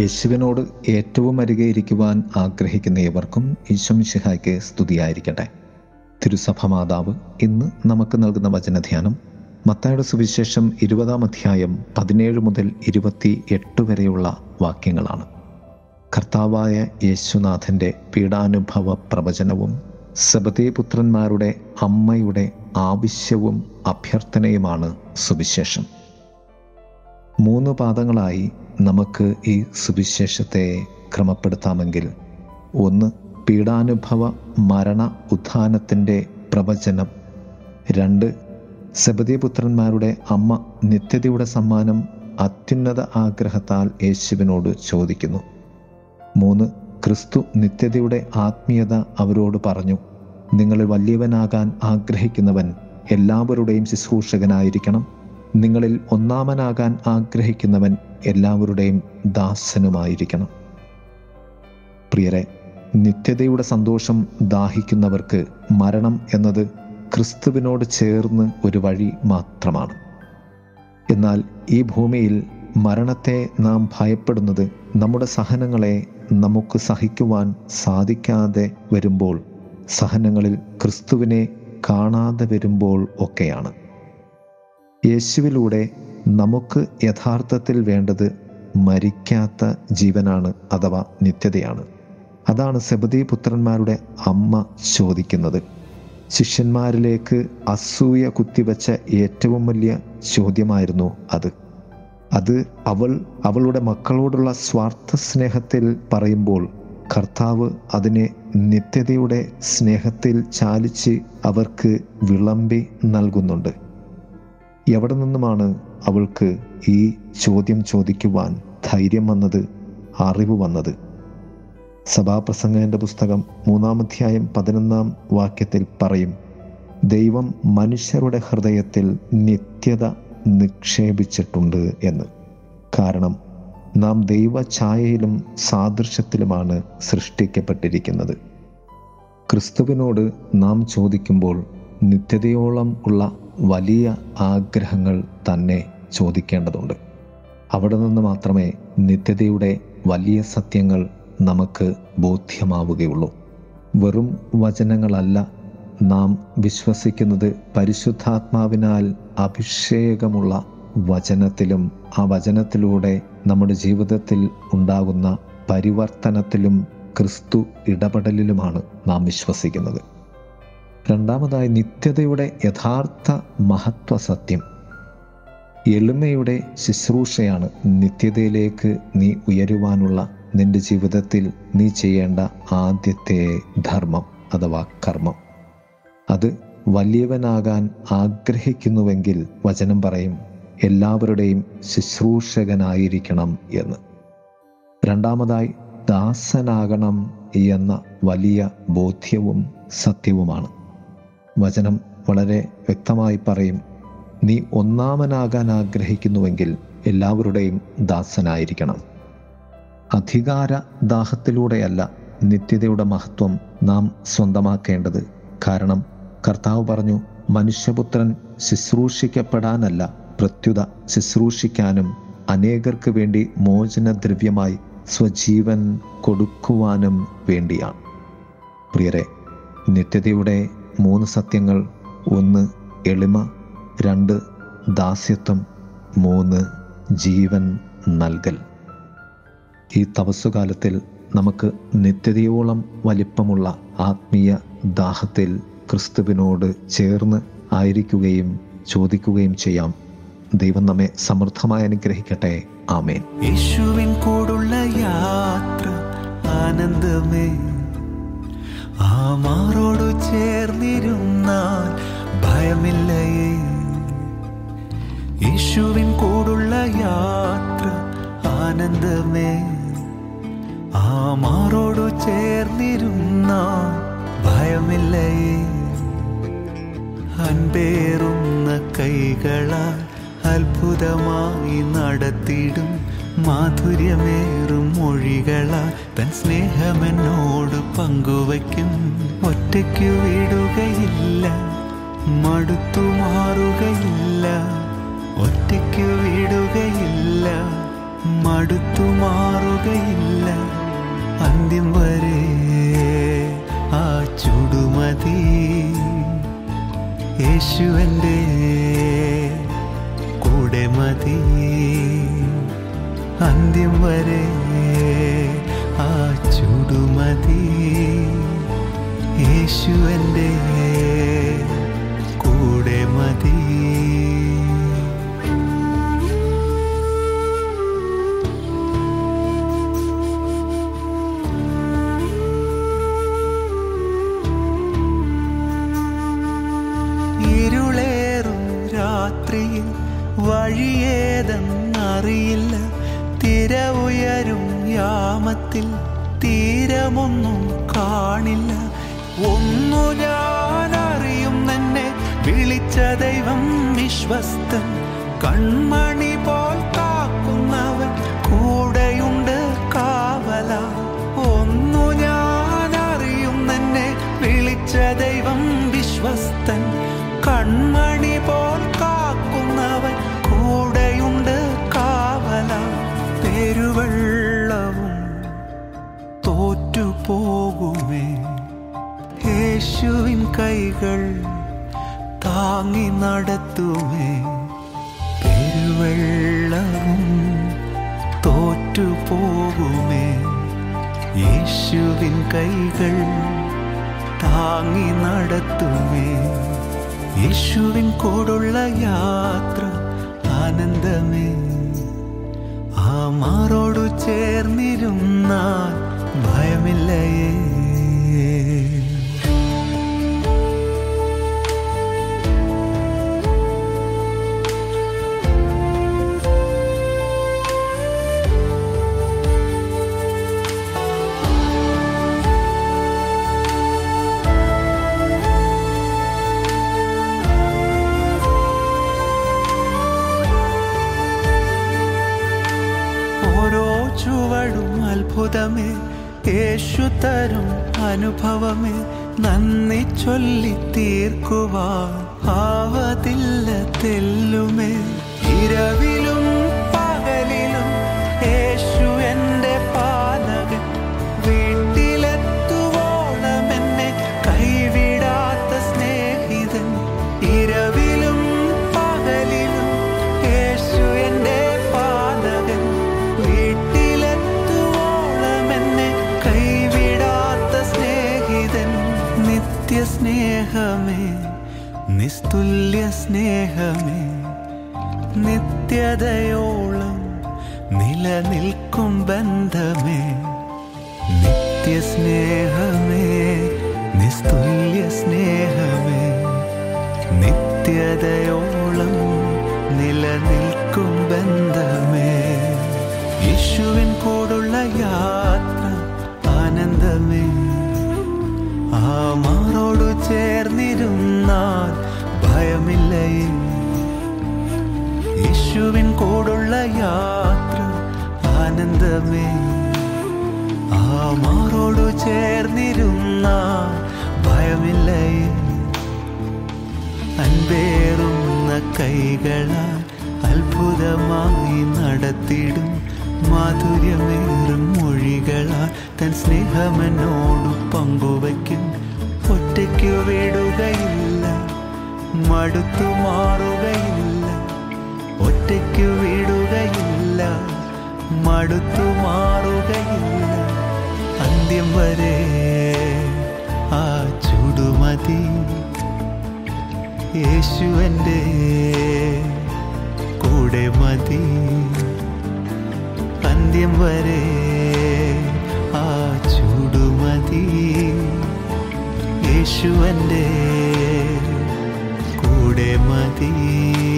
യേശുവിനോട് ഏറ്റവും അരികെ ഇരിക്കുവാൻ ആഗ്രഹിക്കുന്ന ഏവർക്കും ഈശ്വമിഷിഹായ്ക്ക് സ്തുതിയായിരിക്കട്ടെ. തിരുസഭ മാതാവ് ഇന്ന് നമുക്ക് നൽകുന്ന വചനധ്യാനം മത്തായുടെ സുവിശേഷം ഇരുപതാം അധ്യായം പതിനേഴ് മുതൽ ഇരുപത്തി എട്ട് വരെയുള്ള വാക്യങ്ങളാണ്. കർത്താവായ യേശുനാഥന്റെ പീഡാനുഭവ പ്രവചനവും സബദേപുത്രന്മാരുടെ അമ്മയുടെ ആവശ്യവും അഭ്യർത്ഥനയുമാണ് സുവിശേഷം. മൂന്ന് പാദങ്ങളായി നമുക്ക് ഈ സുവിശേഷത്തെ ക്രമപ്പെടുത്താമെങ്കിൽ. ഒന്ന് പീഡാനുഭവ മരണ ഉത്ഥാനത്തിന്റെ പ്രവചനം. രണ്ട് സബദീപുത്രന്മാരുടെ അമ്മ നിത്യതയുടെ സമ്മാനം അത്യുന്നത ആഗ്രഹത്താൽ യേശുവിനോട് ചോദിക്കുന്നു. മൂന്ന് ക്രിസ്തു നിത്യതയുടെ ആത്മീയത അവരോട് പറഞ്ഞു. നിങ്ങൾ വലിയവനാകാൻ ആഗ്രഹിക്കുന്നവൻ എല്ലാവരുടെയും ശുശ്രൂഷകനായിരിക്കണം. നിങ്ങളിൽ ഒന്നാമനാകാൻ ആഗ്രഹിക്കുന്നവൻ എല്ലാവരുടെയും ദാസനുമായിരിക്കണം. പ്രിയരെ നിത്യതയുടെ സന്തോഷം ദാഹിക്കുന്നവർക്ക് മരണം എന്നത് ക്രിസ്തുവിനോട് ചേർന്ന് ഒരു വഴി മാത്രമാണ്. എന്നാൽ ഈ ഭൂമിയിൽ മരണത്തെ നാം ഭയപ്പെടുന്നത് നമ്മുടെ സഹനങ്ങളെ നമുക്ക് സഹിക്കുവാൻ സാധിക്കാതെ വരുമ്പോൾ സഹനങ്ങളിൽ ക്രിസ്തുവിനെ കാണാതെ വരുമ്പോൾ ഒക്കെയാണ്. യേശുവിലൂടെ നമുക്ക് യഥാർത്ഥത്തിൽ വേണ്ടത് മരിക്കാത്ത ജീവനാണ് അഥവാ നിത്യതയാണ്. അതാണ് സെബദി പുത്രന്മാരുടെ അമ്മ ചോദിക്കുന്നത്. ശിഷ്യന്മാരിലേക്ക് അസൂയ കുത്തിവെച്ച ഏറ്റവും വലിയ ചോദ്യമായിരുന്നു അത്. അത് അവൾ അവളുടെ മക്കളോടുള്ള സ്വാർത്ഥ സ്നേഹത്തിൽ പറയുമ്പോൾ കർത്താവ് അതിനെ നിത്യതയുടെ സ്നേഹത്തിൽ ചാലിച്ച് അവർക്ക് വിളമ്പി നൽകുന്നുണ്ട്. എവിടെ നിന്നുമാണ് അവൾക്ക് ഈ ചോദ്യം ചോദിക്കുവാൻ ധൈര്യം വന്നത് അറിവ് വന്നത്? സഭാപ്രസംഗന്റെ പുസ്തകം മൂന്നാമധ്യായം പതിനൊന്നാം വാക്യത്തിൽ പറയും ദൈവം മനുഷ്യരുടെ ഹൃദയത്തിൽ നിത്യത നിക്ഷേപിച്ചിട്ടുണ്ട് എന്ന്. കാരണം നാം ദൈവ ഛായയിലും സാദൃശ്യത്തിലുമാണ് സൃഷ്ടിക്കപ്പെട്ടിരിക്കുന്നത്. ക്രിസ്തുവിനോട് നാം ചോദിക്കുമ്പോൾ നിത്യതയോളം ഉള്ള വലിയ ആഗ്രഹങ്ങൾ തന്നെ ചോദിക്കേണ്ടതുണ്ട്. അവിടെ നിന്ന് മാത്രമേ നിത്യതയുടെ വലിയ സത്യങ്ങൾ നമുക്ക് ബോധ്യമാവുകയുള്ളൂ. വെറും വചനങ്ങളല്ല നാം വിശ്വസിക്കുന്നത് പരിശുദ്ധാത്മാവിനാൽ അഭിഷേകമുള്ള വചനത്തിലും ആ വചനത്തിലൂടെ നമ്മുടെ ജീവിതത്തിൽ ഉണ്ടാകുന്ന പരിവർത്തനത്തിലും ക്രിസ്തു ഇടപെടലിലുമാണ് നാം വിശ്വസിക്കുന്നത്. രണ്ടാമതായി നിത്യതയുടെ യഥാർത്ഥ മഹത്വ സത്യം. എളിമയുടെ ശുശ്രൂഷയാണ് നിത്യതയിലേക്ക് നീ ഉയരുവാനുള്ള നിന്റെ ജീവിതത്തിൽ നീ ചെയ്യേണ്ട ആദ്യത്തെ ധർമ്മം അഥവാ കർമ്മം. അത് വലിയവനാകാൻ ആഗ്രഹിക്കുന്നുവെങ്കിൽ വചനം പറയും എല്ലാവരുടെയും ശുശ്രൂഷകനായിരിക്കണം എന്ന്. രണ്ടാമതായി ദാസനാകണം എന്ന വലിയ ബോധ്യവും സത്യവുമാണ്. വചനം വളരെ വ്യക്തമായി പറയും നീ ഒന്നാമനാകാൻ ആഗ്രഹിക്കുന്നുവെങ്കിൽ എല്ലാവരുടെയും ദാസനായിരിക്കണം. അധികാര ദാഹത്തിലൂടെയല്ല നിത്യതയുടെ മഹത്വം നാം സ്വന്തമാക്കേണ്ടത്. കാരണം കർത്താവ് പറഞ്ഞു മനുഷ്യപുത്രൻ ശുശ്രൂഷിക്കപ്പെടാനല്ല പ്രത്യുത ശുശ്രൂഷിക്കാനും അനേകർക്ക് വേണ്ടി മോചനദ്രവ്യമായി സ്വജീവൻ കൊടുക്കുവാനും വേണ്ടിയാണ്. പ്രിയരെ നിത്യതയുടെ മൂന്ന് സത്യങ്ങൾ ഒന്ന് എളിമ രണ്ട് ദാസ്യത്വം മൂന്ന് ജീവൻ നൽകൽ. ഈ തപസ്സുകാലത്തിൽ നമുക്ക് നിത്യതയോളം വലിപ്പമുള്ള ആത്മീയ ദാഹത്തിൽ ക്രിസ്തുവിനോട് ചേർന്ന് ആയിരിക്കുകയും ചോദിക്കുകയും ചെയ്യാം. ദൈവം നമ്മെ സമൃദ്ധമായി അനുഗ്രഹിക്കട്ടെ. ആമേൻ. യേശുവിൻ കൂടുള്ള യാത്ര ആനന്ദമേ ആ ചേർന്നിരുന്നാൽ ഭയമില്ലയേ. യേശുവിൻ കൂടുള്ള യാത്ര ആനന്ദമേ. ആ ചേർന്നിരുന്നാൽ ഭയമില്ലയേ. അൻപേറുന്ന കൈകളാൽ അത്ഭുതമായി നടത്തിടും. മാധുര്യമേറും മൊഴികളാൽ തൻ സ്നേഹമെന്നോട് പങ്കുവയ്ക്കും. ഒറ്റയ്ക്കു വിടുകയില്ല. മടുത്തു മാറുകയില്ല. ഒറ്റയ്ക്കു വിടുകയില്ല. മടുത്തു മാറുകയില്ല. അന്ത്യം വരെ ആ ചുടുമതി യേശുവന്റെ കൂടെ മതി. അന്ത്യം വരെ ആ ചുടുമതി. യേശുവന്റെ കൂടെ മതി. ഇരുളേറും രാത്രിയിൽ വഴിയേതെന്നറിയില്ല. തിര ഉയരും യാമത്തിൽ തീരമൊന്നും കാണില്ല. ഒന്നു ഞാൻ അറിയും തന്നെ വിളിച്ച ദൈവം വിശ്വസ്തൻ. കൺമണി പോൽ കാക്കുന്നവൻ കൂടെയുണ്ട് കാവല. ഒന്നു ഞാൻ അറിയും തന്നെ വിളിച്ച ദൈവം വിശ്വസ്തൻ. കൺമണി യേശുവിൻ കൈകൾ താങ്ങി നടത്തുമേ. പെരുവെള്ളവും തോറ്റുപോകുമേ. യേശുവിൻ കൈകൾ താങ്ങി നടത്തുമേ. യേശുവിൻ കൂടുള്ള യാത്ര ആനന്ദമേ. ആ മാറോടു ചേർന്നിരുന്നാൽ ഭയമില്ലയേ. അത്ഭുതമേ യേശു തരും അനുഭവമേ നന്ദി ചൊല്ലി തീർക്കുവാൻ ആവതില്ല തെല്ലുമേ. ഇരവിലും നിസ്തുല്യ സ്നേഹമേ നിത്യതയോളം നിലനിൽക്കും ബന്ധമേ. നിത്യസ്നേഹമേ നിസ്തുല്യ സ്നേഹമേ നിത്യതയോളം നിലനിൽക്കും ബന്ധമേ. യേശുവിൻ കൂടുള്ള യാത്ര ആനന്ദമേ. ആ മാറോടു ചേർന്നിരുന്നാൽ ഭയമില്ലയേ. യേശുവിൻ കൂടുള്ള യാത്ര ആനന്ദമേ. ആ മാറോടു ചേർന്നിരുന്ന ഭയമില്ലേ അൻപേറുന്ന കൈകളാൽ അത്ഭുതമായി നടത്തിടും മാധുര്യമേറും മൊഴികളാൽ തൻ സ്നേഹമെന്നോടു പങ്കുവയ്ക്കും മടുത്തു മാറുകയില്ല. ഒറ്റയ്ക്ക് വിടുകയില്ല. മടുത്തു മാറുകയില്ല. അന്ത്യം വരെ ആ ചുടുമതി യേശു എന്റെ കൂടെ മതി. അന്ത്യം വരെ ആ ചൂടുമതി യേശു पुडे मदी